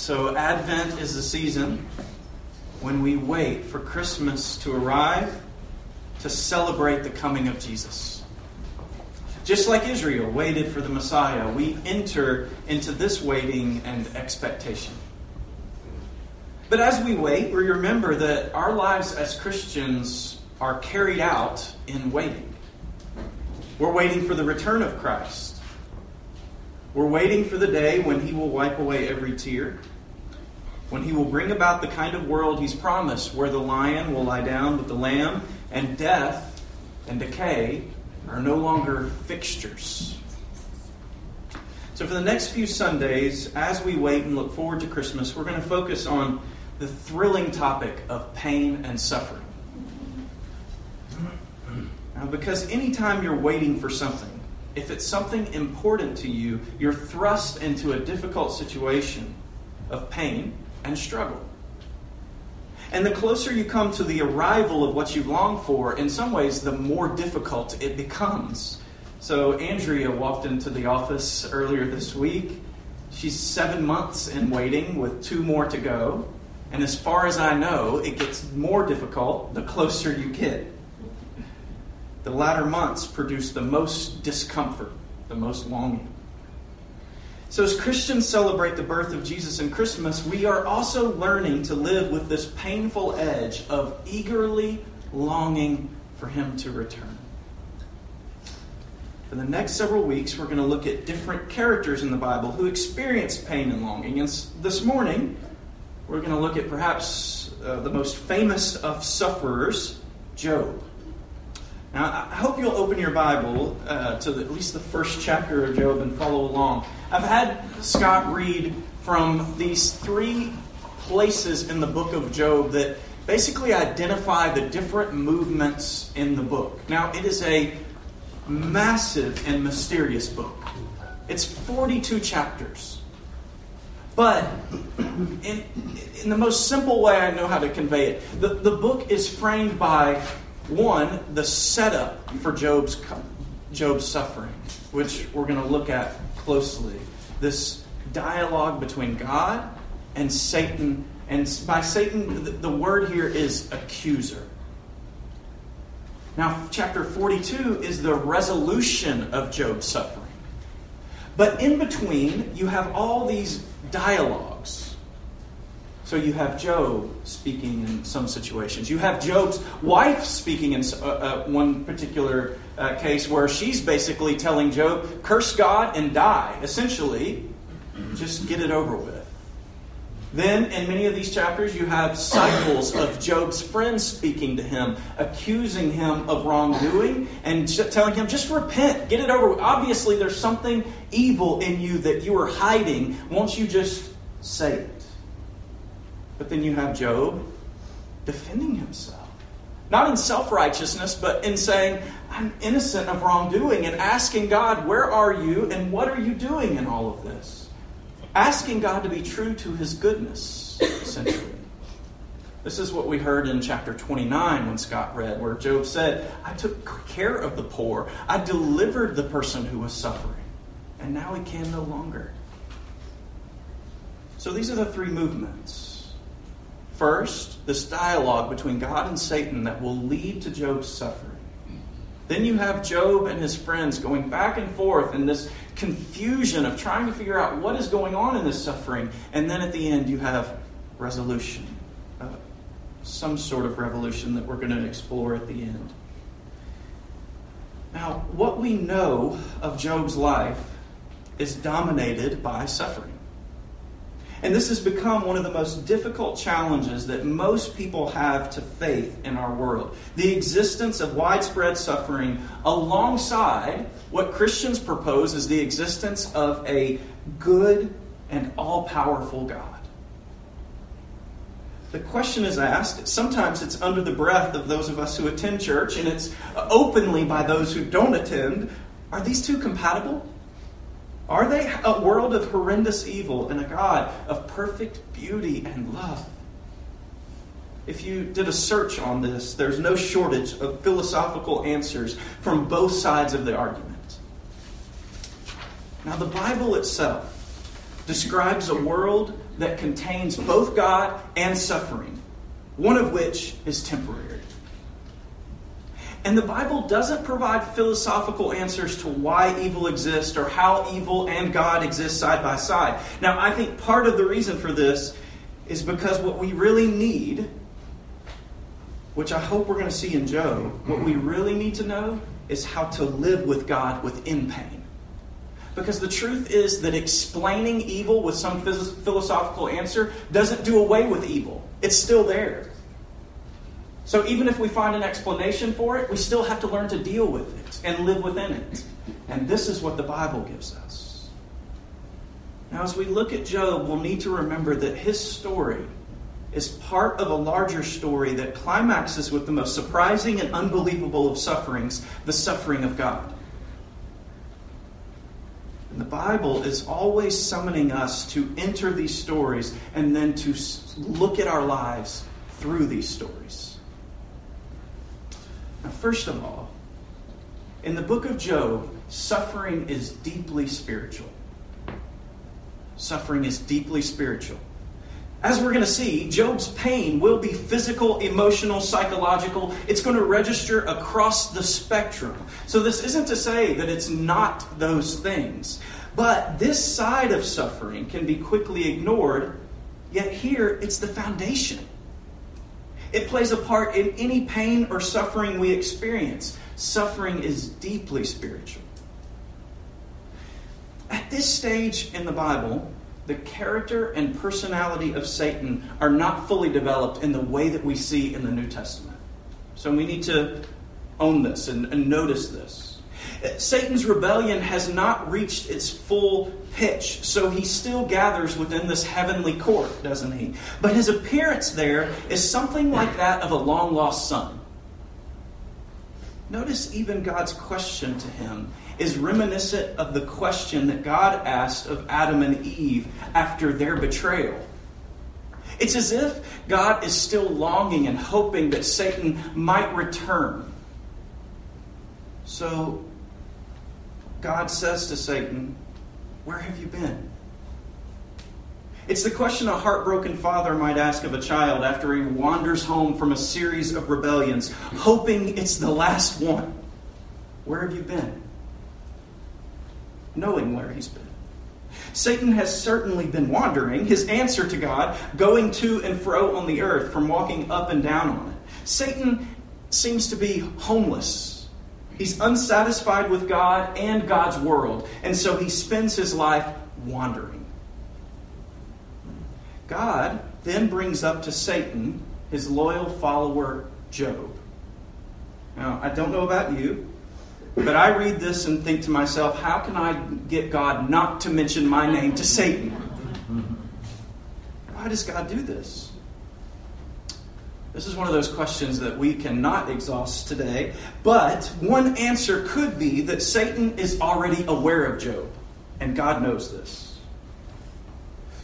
So, Advent is the season when we wait for Christmas to arrive to celebrate the coming of Jesus. Just like Israel waited for the Messiah, we enter into this waiting and expectation. But as we wait, we remember that our lives as Christians are carried out in waiting. We're waiting for the return of Christ. We're waiting for the day when He will wipe away every tear when he will bring about the kind of world he's promised, where the lion will lie down with the lamb, and death and decay are no longer fixtures. So, for the next few Sundays, as we wait and look forward to Christmas, we're going to focus on the thrilling topic of pain and suffering. Now, because anytime you're waiting for something, if it's something important to you, you're thrust into a difficult situation of pain and struggle. And the closer you come to the arrival of what you long for, in some ways, the more difficult it becomes. So, Andrea walked into the office earlier this week. She's seven months in waiting with two more to go. And as far as I know, it gets more difficult the closer you get. The latter months produce the most discomfort, the most longing. So, as Christians celebrate the birth of Jesus in Christmas, we are also learning to live with this painful edge of eagerly longing for Him to return. For the next several weeks, we're going to look at different characters in the Bible who experience pain and longing. And this morning, we're going to look at perhaps uh, the most famous of sufferers, Job. Now, I hope you'll open your Bible uh, to the, at least the first chapter of Job and follow along. I've had Scott read from these three places in the book of Job that basically identify the different movements in the book. Now, it is a massive and mysterious book, it's 42 chapters. But in, in the most simple way I know how to convey it, the, the book is framed by one, the setup for Job's, Job's suffering, which we're going to look at closely. This dialogue between God and Satan. And by Satan, the, the word here is accuser. Now, chapter 42 is the resolution of Job's suffering. But in between, you have all these dialogues so you have Job speaking in some situations. You have Job's wife speaking in uh, uh, one particular uh, case where she's basically telling Job, curse God and die. Essentially, just get it over with. Then, in many of these chapters, you have cycles of Job's friends speaking to him, accusing him of wrongdoing, and telling him, just repent, get it over with. Obviously, there's something evil in you that you are hiding. Won't you just say it? But then you have Job defending himself. Not in self righteousness, but in saying, I'm innocent of wrongdoing, and asking God, Where are you, and what are you doing in all of this? Asking God to be true to his goodness, essentially. This is what we heard in chapter 29 when Scott read, where Job said, I took care of the poor, I delivered the person who was suffering, and now he can no longer. So these are the three movements First, this dialogue between God and Satan that will lead to Job's suffering. Then you have Job and his friends going back and forth in this confusion of trying to figure out what is going on in this suffering. And then at the end, you have resolution. Uh, some sort of revolution that we're going to explore at the end. Now, what we know of Job's life is dominated by suffering. And this has become one of the most difficult challenges that most people have to faith in our world. The existence of widespread suffering alongside what Christians propose is the existence of a good and all powerful God. The question is asked, sometimes it's under the breath of those of us who attend church, and it's openly by those who don't attend. Are these two compatible? Are they a world of horrendous evil and a God of perfect beauty and love? If you did a search on this, there's no shortage of philosophical answers from both sides of the argument. Now, the Bible itself describes a world that contains both God and suffering, one of which is temporary. And the Bible doesn't provide philosophical answers to why evil exists or how evil and God exist side by side. Now, I think part of the reason for this is because what we really need, which I hope we're going to see in Job, what we really need to know is how to live with God within pain. Because the truth is that explaining evil with some philosophical answer doesn't do away with evil, it's still there. So even if we find an explanation for it, we still have to learn to deal with it and live within it. And this is what the Bible gives us. Now, as we look at Job, we'll need to remember that his story is part of a larger story that climaxes with the most surprising and unbelievable of sufferings the suffering of God. And the Bible is always summoning us to enter these stories and then to look at our lives through these stories. First of all, in the book of Job, suffering is deeply spiritual. Suffering is deeply spiritual. As we're going to see, Job's pain will be physical, emotional, psychological. It's going to register across the spectrum. So, this isn't to say that it's not those things. But this side of suffering can be quickly ignored, yet here it's the foundation. It plays a part in any pain or suffering we experience. Suffering is deeply spiritual. At this stage in the Bible, the character and personality of Satan are not fully developed in the way that we see in the New Testament. So we need to own this and, and notice this. Satan's rebellion has not reached its full pitch, so he still gathers within this heavenly court, doesn't he? But his appearance there is something like that of a long lost son. Notice even God's question to him is reminiscent of the question that God asked of Adam and Eve after their betrayal. It's as if God is still longing and hoping that Satan might return. So God says to Satan, Where have you been? It's the question a heartbroken father might ask of a child after he wanders home from a series of rebellions, hoping it's the last one. Where have you been? Knowing where he's been. Satan has certainly been wandering, his answer to God, going to and fro on the earth from walking up and down on it. Satan seems to be homeless He's unsatisfied with God and God's world, and so he spends his life wandering. God then brings up to Satan his loyal follower, Job. Now, I don't know about you, but I read this and think to myself, how can I get God not to mention my name to Satan? Why does God do this? This is one of those questions that we cannot exhaust today, but one answer could be that Satan is already aware of Job, and God knows this.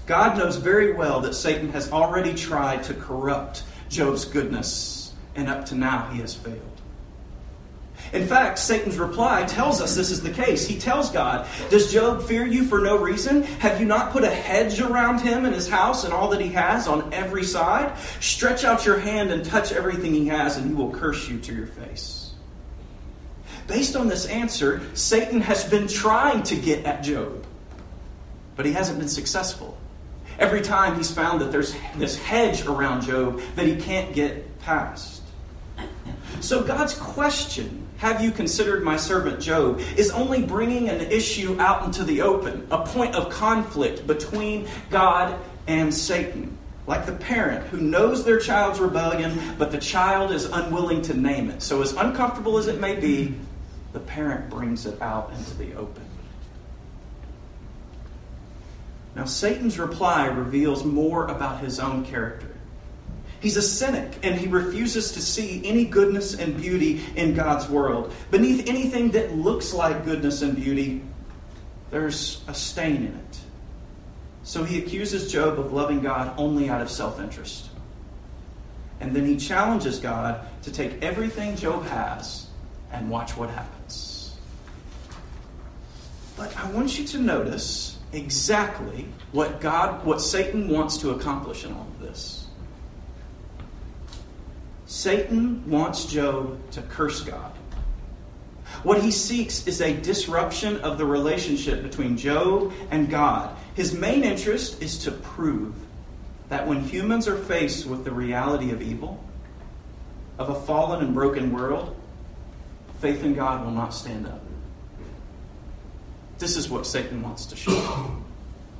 God knows very well that Satan has already tried to corrupt Job's goodness, and up to now he has failed. In fact, Satan's reply tells us this is the case. He tells God, Does Job fear you for no reason? Have you not put a hedge around him and his house and all that he has on every side? Stretch out your hand and touch everything he has, and he will curse you to your face. Based on this answer, Satan has been trying to get at Job, but he hasn't been successful. Every time he's found that there's this hedge around Job that he can't get past. So God's question have you considered my servant Job, is only bringing an issue out into the open, a point of conflict between God and Satan. Like the parent who knows their child's rebellion, but the child is unwilling to name it. So, as uncomfortable as it may be, the parent brings it out into the open. Now, Satan's reply reveals more about his own character. He's a cynic and he refuses to see any goodness and beauty in God's world. Beneath anything that looks like goodness and beauty, there's a stain in it. So he accuses Job of loving God only out of self interest. And then he challenges God to take everything Job has and watch what happens. But I want you to notice exactly what God, what Satan wants to accomplish in all of this. Satan wants Job to curse God. What he seeks is a disruption of the relationship between Job and God. His main interest is to prove that when humans are faced with the reality of evil, of a fallen and broken world, faith in God will not stand up. This is what Satan wants to show.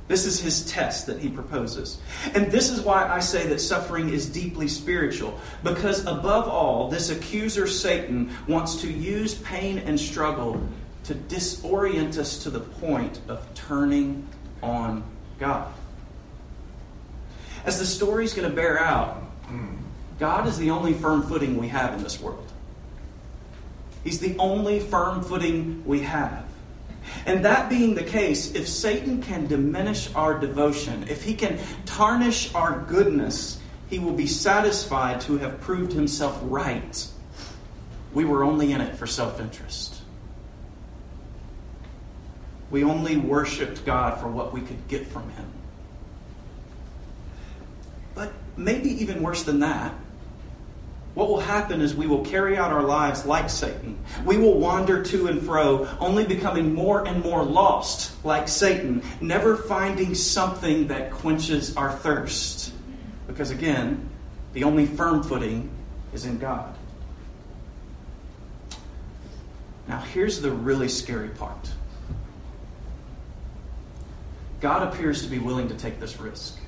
This is his test that he proposes. And this is why I say that suffering is deeply spiritual. Because above all, this accuser Satan wants to use pain and struggle to disorient us to the point of turning on God. As the story is going to bear out, God is the only firm footing we have in this world. He's the only firm footing we have. And that being the case, if Satan can diminish our devotion, if he can tarnish our goodness, he will be satisfied to have proved himself right. We were only in it for self interest. We only worshiped God for what we could get from him. But maybe even worse than that, what will happen is we will carry out our lives like Satan. We will wander to and fro, only becoming more and more lost like Satan, never finding something that quenches our thirst. Because again, the only firm footing is in God. Now, here's the really scary part God appears to be willing to take this risk.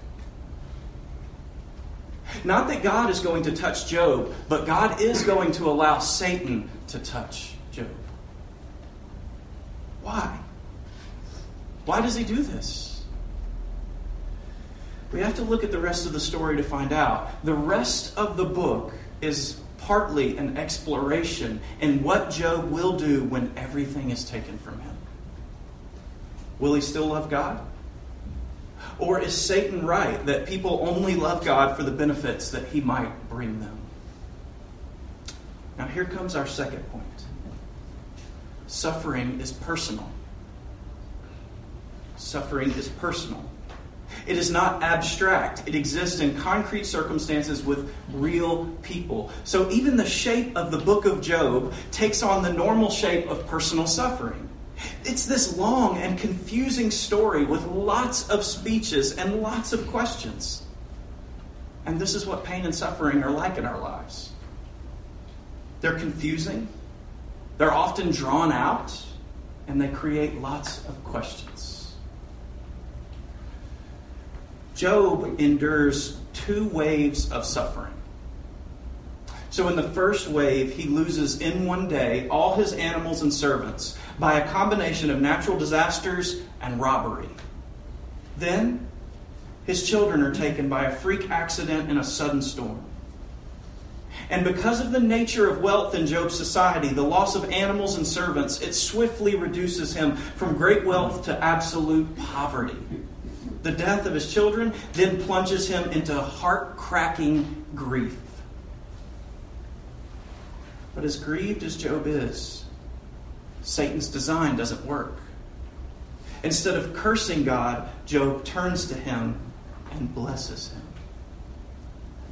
Not that God is going to touch Job, but God is going to allow Satan to touch Job. Why? Why does he do this? We have to look at the rest of the story to find out. The rest of the book is partly an exploration in what Job will do when everything is taken from him. Will he still love God? Or is Satan right that people only love God for the benefits that he might bring them? Now, here comes our second point suffering is personal. Suffering is personal. It is not abstract. It exists in concrete circumstances with real people. So even the shape of the book of Job takes on the normal shape of personal suffering. It's this long and confusing story with lots of speeches and lots of questions. And this is what pain and suffering are like in our lives. They're confusing, they're often drawn out, and they create lots of questions. Job endures two waves of suffering. So, in the first wave, he loses in one day all his animals and servants by a combination of natural disasters and robbery. Then, his children are taken by a freak accident in a sudden storm. And because of the nature of wealth in Job's society, the loss of animals and servants, it swiftly reduces him from great wealth to absolute poverty. The death of his children then plunges him into heart cracking grief. But as grieved as Job is, Satan's design doesn't work. Instead of cursing God, Job turns to him and blesses him.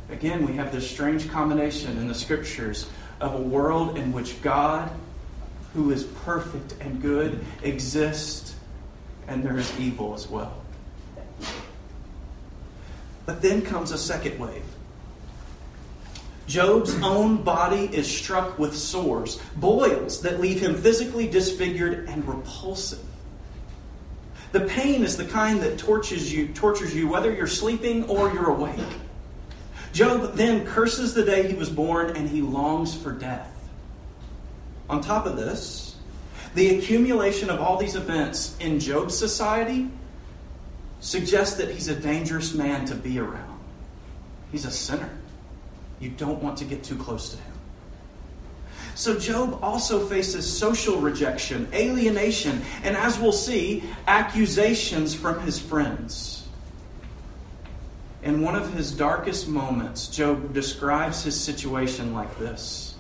Again, we have this strange combination in the scriptures of a world in which God, who is perfect and good, exists, and there is evil as well. But then comes a second wave. Job's own body is struck with sores, boils that leave him physically disfigured and repulsive. The pain is the kind that tortures you, tortures you whether you're sleeping or you're awake. Job then curses the day he was born and he longs for death. On top of this, the accumulation of all these events in Job's society suggests that he's a dangerous man to be around. He's a sinner. You don't want to get too close to him. So, Job also faces social rejection, alienation, and as we'll see, accusations from his friends. In one of his darkest moments, Job describes his situation like this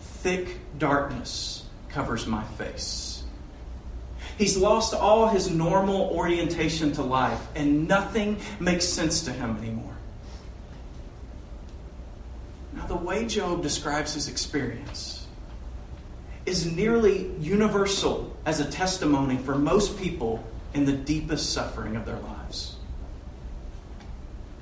Thick darkness covers my face. He's lost all his normal orientation to life, and nothing makes sense to him anymore. Now, the way Job describes his experience is nearly universal as a testimony for most people in the deepest suffering of their lives.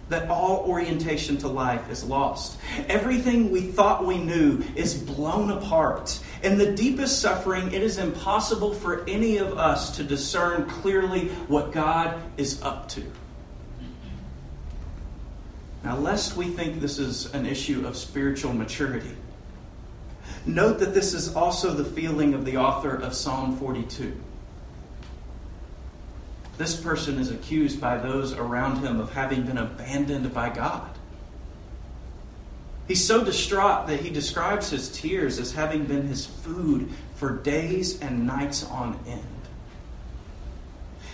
That all orientation to life is lost. Everything we thought we knew is blown apart. In the deepest suffering, it is impossible for any of us to discern clearly what God is up to. Now, lest we think this is an issue of spiritual maturity, note that this is also the feeling of the author of Psalm 42. This person is accused by those around him of having been abandoned by God. He's so distraught that he describes his tears as having been his food for days and nights on end.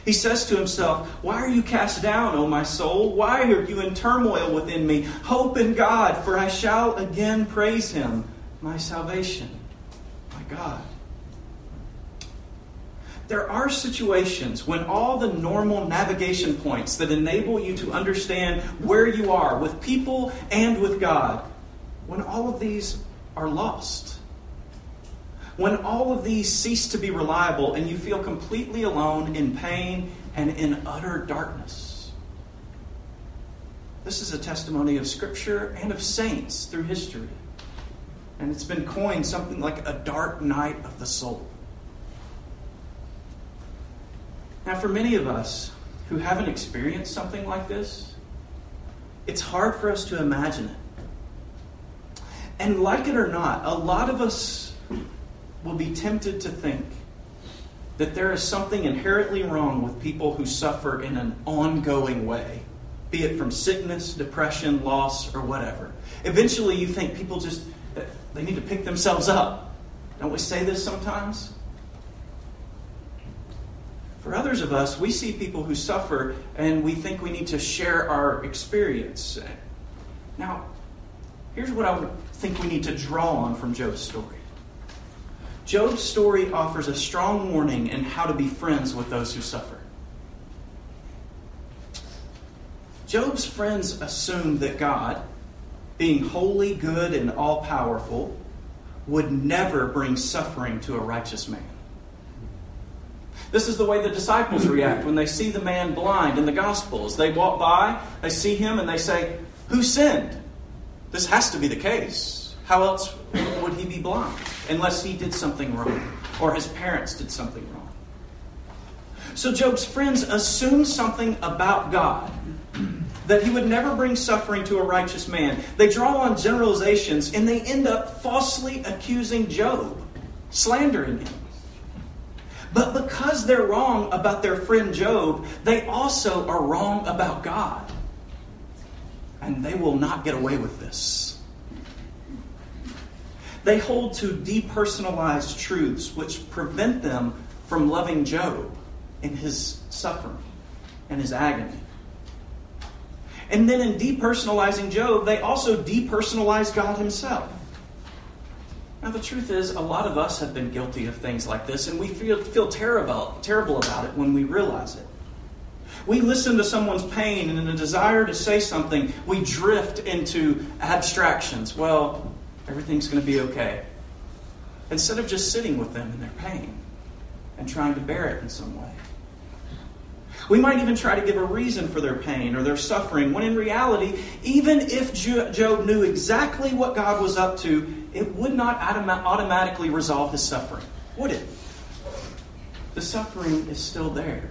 He says to himself, Why are you cast down, O my soul? Why are you in turmoil within me? Hope in God, for I shall again praise him, my salvation, my God. There are situations when all the normal navigation points that enable you to understand where you are with people and with God, when all of these are lost. When all of these cease to be reliable and you feel completely alone in pain and in utter darkness. This is a testimony of Scripture and of saints through history. And it's been coined something like a dark night of the soul. Now, for many of us who haven't experienced something like this, it's hard for us to imagine it. And like it or not, a lot of us will be tempted to think that there is something inherently wrong with people who suffer in an ongoing way, be it from sickness, depression, loss, or whatever. Eventually, you think people just they need to pick themselves up. Don't we say this sometimes? For others of us, we see people who suffer and we think we need to share our experience. Now, here's what I think we need to draw on from Job's story. Job's story offers a strong warning in how to be friends with those who suffer. Job's friends assumed that God, being holy, good, and all powerful, would never bring suffering to a righteous man. This is the way the disciples react when they see the man blind in the Gospels. They walk by, they see him, and they say, Who sinned? This has to be the case. How else would he be blind? Unless he did something wrong, or his parents did something wrong. So Job's friends assume something about God that he would never bring suffering to a righteous man. They draw on generalizations and they end up falsely accusing Job, slandering him. But because they're wrong about their friend Job, they also are wrong about God. And they will not get away with this. They hold to depersonalized truths which prevent them from loving Job in his suffering and his agony. And then in depersonalizing Job, they also depersonalize God himself. Now, the truth is, a lot of us have been guilty of things like this, and we feel, feel terrible, terrible about it when we realize it. We listen to someone's pain, and in a desire to say something, we drift into abstractions. Well, everything's going to be okay. Instead of just sitting with them in their pain and trying to bear it in some way. We might even try to give a reason for their pain or their suffering, when in reality, even if Job knew exactly what God was up to, it would not automatically resolve his suffering, would it? The suffering is still there.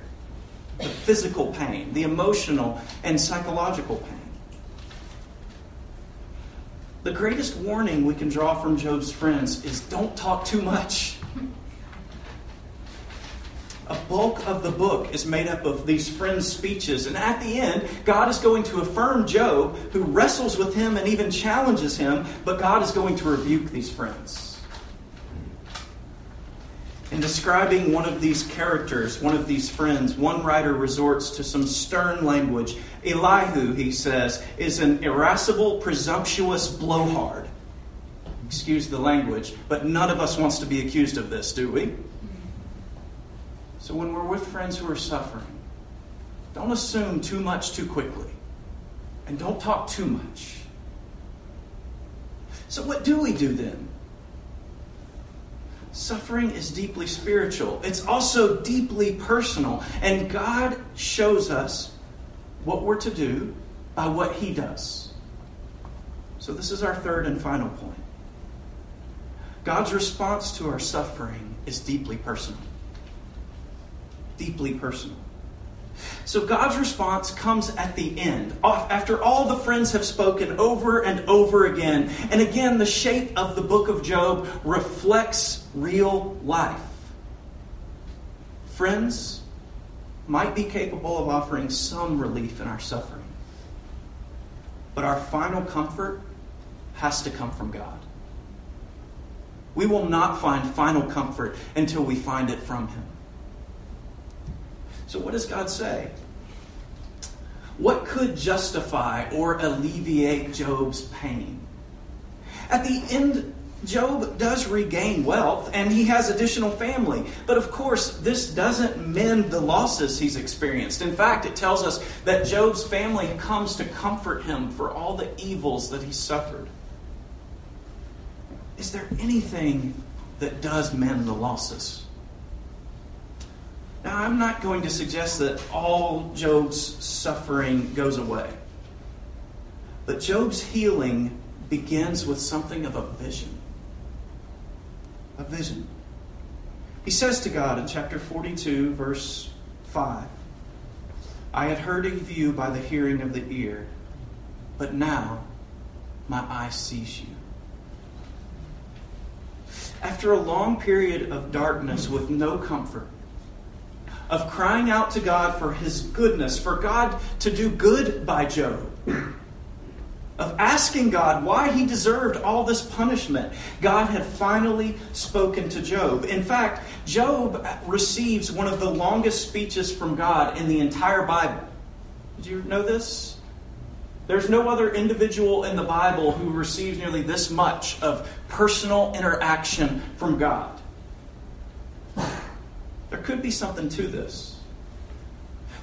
The physical pain, the emotional and psychological pain. The greatest warning we can draw from Job's friends is don't talk too much. A bulk of the book is made up of these friends' speeches, and at the end, God is going to affirm Job, who wrestles with him and even challenges him, but God is going to rebuke these friends. In describing one of these characters, one of these friends, one writer resorts to some stern language. Elihu, he says, is an irascible, presumptuous blowhard. Excuse the language, but none of us wants to be accused of this, do we? So when we're with friends who are suffering, don't assume too much too quickly. And don't talk too much. So, what do we do then? Suffering is deeply spiritual, it's also deeply personal. And God shows us what we're to do by what He does. So, this is our third and final point. God's response to our suffering is deeply personal. Deeply personal. So God's response comes at the end, after all the friends have spoken over and over again. And again, the shape of the book of Job reflects real life. Friends might be capable of offering some relief in our suffering, but our final comfort has to come from God. We will not find final comfort until we find it from Him. So, what does God say? What could justify or alleviate Job's pain? At the end, Job does regain wealth and he has additional family. But of course, this doesn't mend the losses he's experienced. In fact, it tells us that Job's family comes to comfort him for all the evils that he suffered. Is there anything that does mend the losses? Now, I'm not going to suggest that all Job's suffering goes away. But Job's healing begins with something of a vision. A vision. He says to God in chapter 42, verse 5 I had heard of you by the hearing of the ear, but now my eye sees you. After a long period of darkness with no comfort, of crying out to God for his goodness, for God to do good by Job, of asking God why he deserved all this punishment, God had finally spoken to Job. In fact, Job receives one of the longest speeches from God in the entire Bible. Did you know this? There's no other individual in the Bible who receives nearly this much of personal interaction from God. There could be something to this.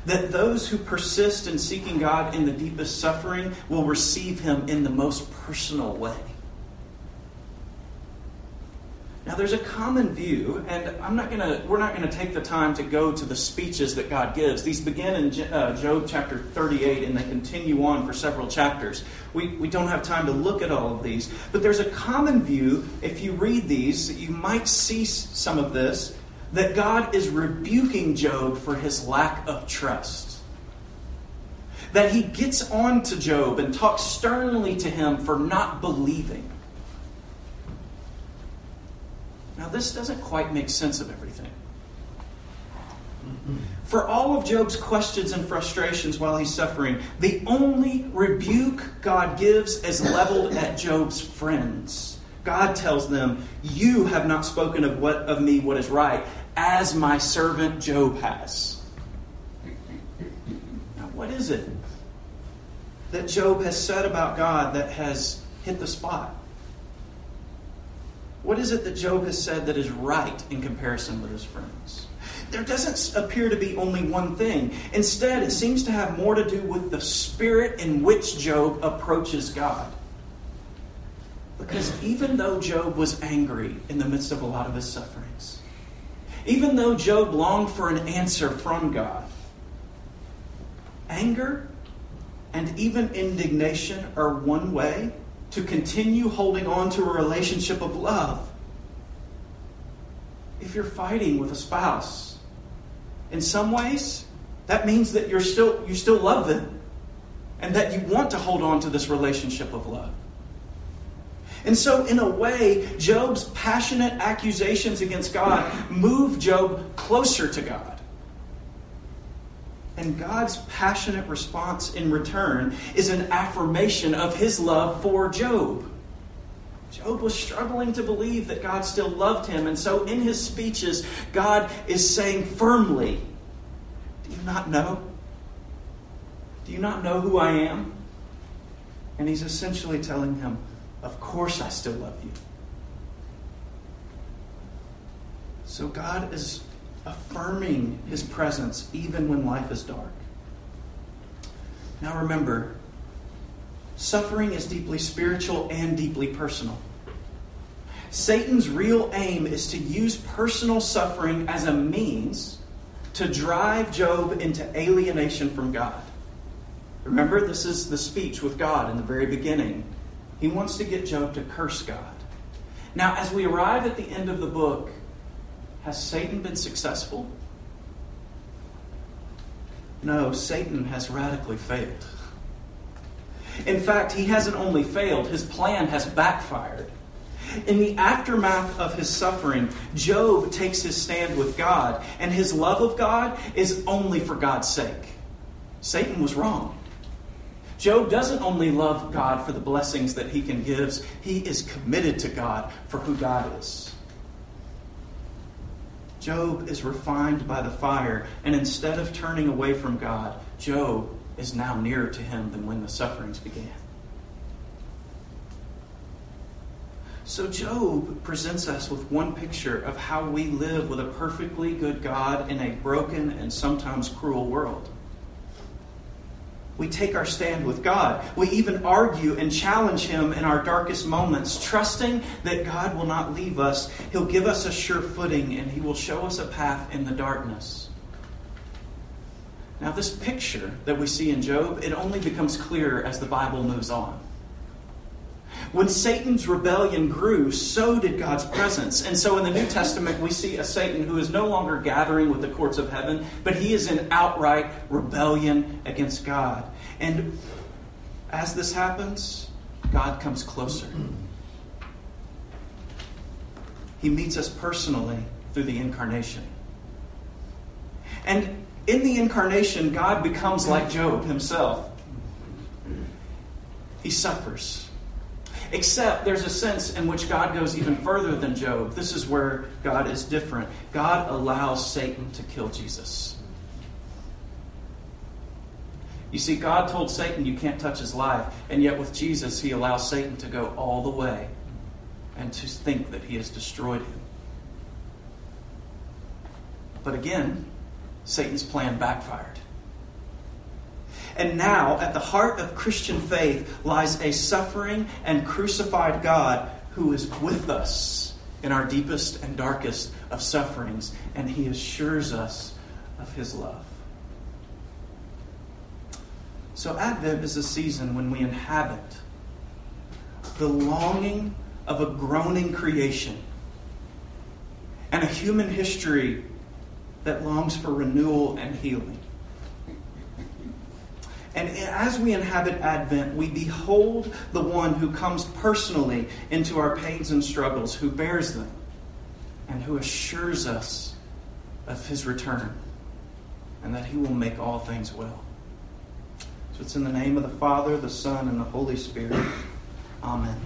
That those who persist in seeking God in the deepest suffering will receive Him in the most personal way. Now, there's a common view, and I'm not gonna, we're not going to take the time to go to the speeches that God gives. These begin in uh, Job chapter 38 and they continue on for several chapters. We, we don't have time to look at all of these. But there's a common view, if you read these, that you might see some of this, that God is rebuking Job for his lack of trust. That he gets on to Job and talks sternly to him for not believing. Now, this doesn't quite make sense of everything. For all of Job's questions and frustrations while he's suffering, the only rebuke God gives is leveled at Job's friends. God tells them, You have not spoken of what of me what is right, as my servant Job has. Now, what is it that Job has said about God that has hit the spot? What is it that Job has said that is right in comparison with his friends? There doesn't appear to be only one thing. Instead, it seems to have more to do with the spirit in which Job approaches God. Because even though Job was angry in the midst of a lot of his sufferings, even though Job longed for an answer from God, anger and even indignation are one way to continue holding on to a relationship of love. If you're fighting with a spouse, in some ways, that means that you're still, you still love them and that you want to hold on to this relationship of love. And so, in a way, Job's passionate accusations against God move Job closer to God. And God's passionate response in return is an affirmation of his love for Job. Job was struggling to believe that God still loved him. And so, in his speeches, God is saying firmly, Do you not know? Do you not know who I am? And he's essentially telling him, of course, I still love you. So God is affirming his presence even when life is dark. Now remember, suffering is deeply spiritual and deeply personal. Satan's real aim is to use personal suffering as a means to drive Job into alienation from God. Remember, this is the speech with God in the very beginning. He wants to get Job to curse God. Now, as we arrive at the end of the book, has Satan been successful? No, Satan has radically failed. In fact, he hasn't only failed, his plan has backfired. In the aftermath of his suffering, Job takes his stand with God, and his love of God is only for God's sake. Satan was wrong. Job doesn't only love God for the blessings that he can give, he is committed to God for who God is. Job is refined by the fire, and instead of turning away from God, Job is now nearer to him than when the sufferings began. So, Job presents us with one picture of how we live with a perfectly good God in a broken and sometimes cruel world. We take our stand with God. We even argue and challenge Him in our darkest moments, trusting that God will not leave us. He'll give us a sure footing and He will show us a path in the darkness. Now, this picture that we see in Job, it only becomes clearer as the Bible moves on. When Satan's rebellion grew, so did God's presence. And so in the New Testament, we see a Satan who is no longer gathering with the courts of heaven, but he is in outright rebellion against God. And as this happens, God comes closer. He meets us personally through the incarnation. And in the incarnation, God becomes like Job himself. He suffers. Except there's a sense in which God goes even further than Job. This is where God is different. God allows Satan to kill Jesus. You see, God told Satan you can't touch his life, and yet with Jesus, he allows Satan to go all the way and to think that he has destroyed him. But again, Satan's plan backfired. And now, at the heart of Christian faith lies a suffering and crucified God who is with us in our deepest and darkest of sufferings, and he assures us of his love. So, Advent is a season when we inhabit the longing of a groaning creation and a human history that longs for renewal and healing. And as we inhabit Advent, we behold the one who comes personally into our pains and struggles, who bears them, and who assures us of his return, and that he will make all things well. So it's in the name of the Father, the Son, and the Holy Spirit. Amen.